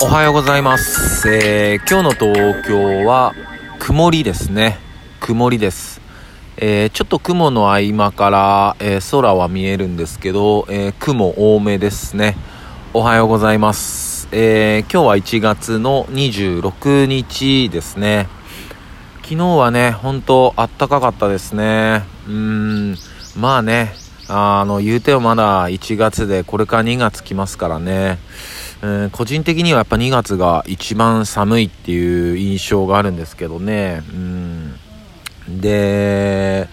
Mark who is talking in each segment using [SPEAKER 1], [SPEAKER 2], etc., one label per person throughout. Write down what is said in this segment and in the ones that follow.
[SPEAKER 1] おはようございます、えー今日の東京は曇りですね。曇りです、えーちょっと雲の合間から、えー空は見えるんですけど、えー雲多めですね。おはようございます、えー今日は1月の26日ですね。昨日はね本当あったかかったですね。うんまあねあの言うてもまだ1月でこれから2月来ますからね。うん個人的にはやっぱ2月が一番寒いっていう印象があるんですけどね。うん。で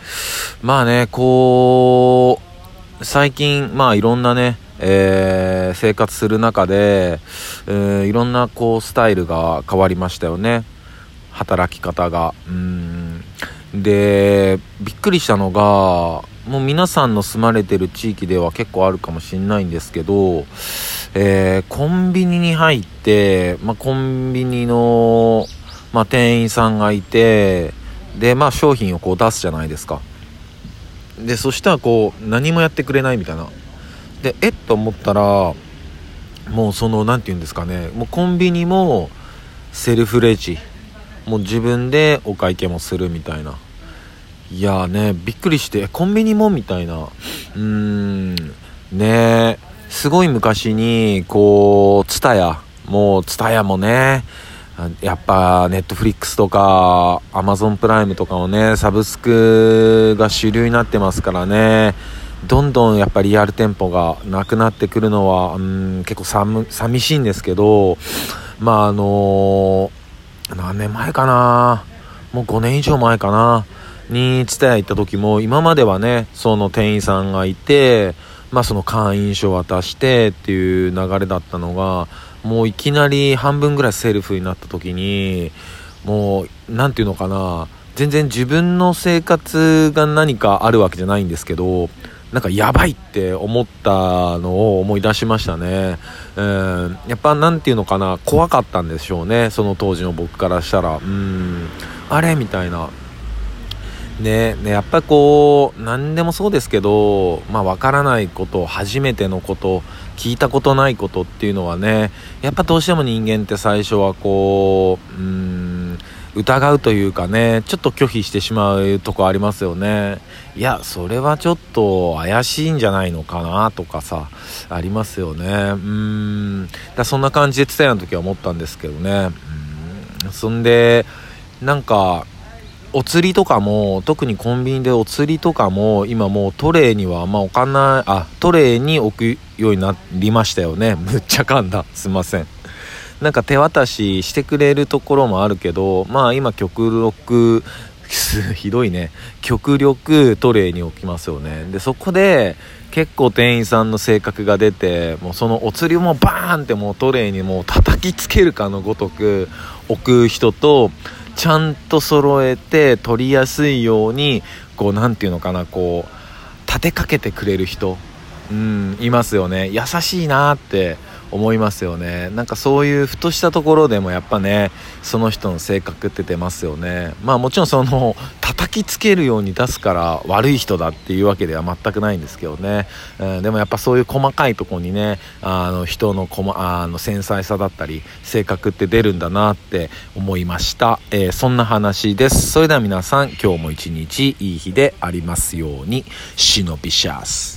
[SPEAKER 1] まあねこう最近まあいろんなねえー生活する中で、えーいろんなこうスタイルが変わりましたよね。働き方が。うん。でびっくりしたのがもう皆さんの住まれてる地域では結構あるかもしれないんですけど、えーコンビニに入って、まあ、コンビニの、まあ、店員さんがいてで、まあ、商品をこう出すじゃないですか。でそしたらこう何もやってくれないみたいな。でえっ？と思ったらもうその何て言うんですかね。もうコンビニもセルフレジ。もう自分でお会計もするみたいな。いやーねびっくりしてコンビニもみたいな。うーんねすごい昔にこうツタヤ。もうツタヤもねやっぱネットフリックスとかアマゾンプライムとかもねサブスクが主流になってますからね。どんどんやっぱリアル店舗がなくなってくるのはうん結構寒寂しいんですけどまああの何年前かな。もう5年以上前かな。に蔦屋行った時も今まではねその店員さんがいてまあその会員証渡してっていう流れだったのがもういきなり半分ぐらいセルフになった時にもう何て言うのかな全然自分の生活が何かあるわけじゃないんですけどなんかやばいって思ったのを思い出しましたね。うん、やっぱなんていうのかな、怖かったんでしょうね、その当時の僕からしたら。うん、あれ？みたいな。ねやっぱりこう何でもそうですけどまあ分からないこと初めてのこと聞いたことないことっていうのはねやっぱどうしても人間って最初はこううん疑うというかねちょっと拒否してしまうとこありますよね。いやそれはちょっと怪しいんじゃないのかなとかさありますよね。うん。だそんな感じで伝えの時は思ったんですけどね。うん。そんでなんかお釣りとかも特にコンビニでお釣りとかも今もうトレーにはあんま置かないあトレーに置くようになりましたよね。むっちゃ噛んだ。すいません。なんか手渡ししてくれるところもあるけどまあ今極力 ひどいね。極力トレーに置きますよね。でそこで結構店員さんの性格が出てもうそのお釣りもバーンってもうトレーにもう叩きつけるかのごとく置く人とちゃんと揃えて取りやすいようにこう何て言うのかなこう立てかけてくれる人。うんいますよね。優しいなって思いますよね。なんかそういうふとしたところでもやっぱねその人の性格って出ますよね。まあもちろんその叩きつけるように出すから悪い人だっていうわけでは全くないんですけどね、うん、でもやっぱそういう細かいとこにねあの人のこ、ま、あの繊細さだったり性格って出るんだなって思いました、えーそんな話です。それでは皆さん今日も一日いい日でありますように。シノビシャース。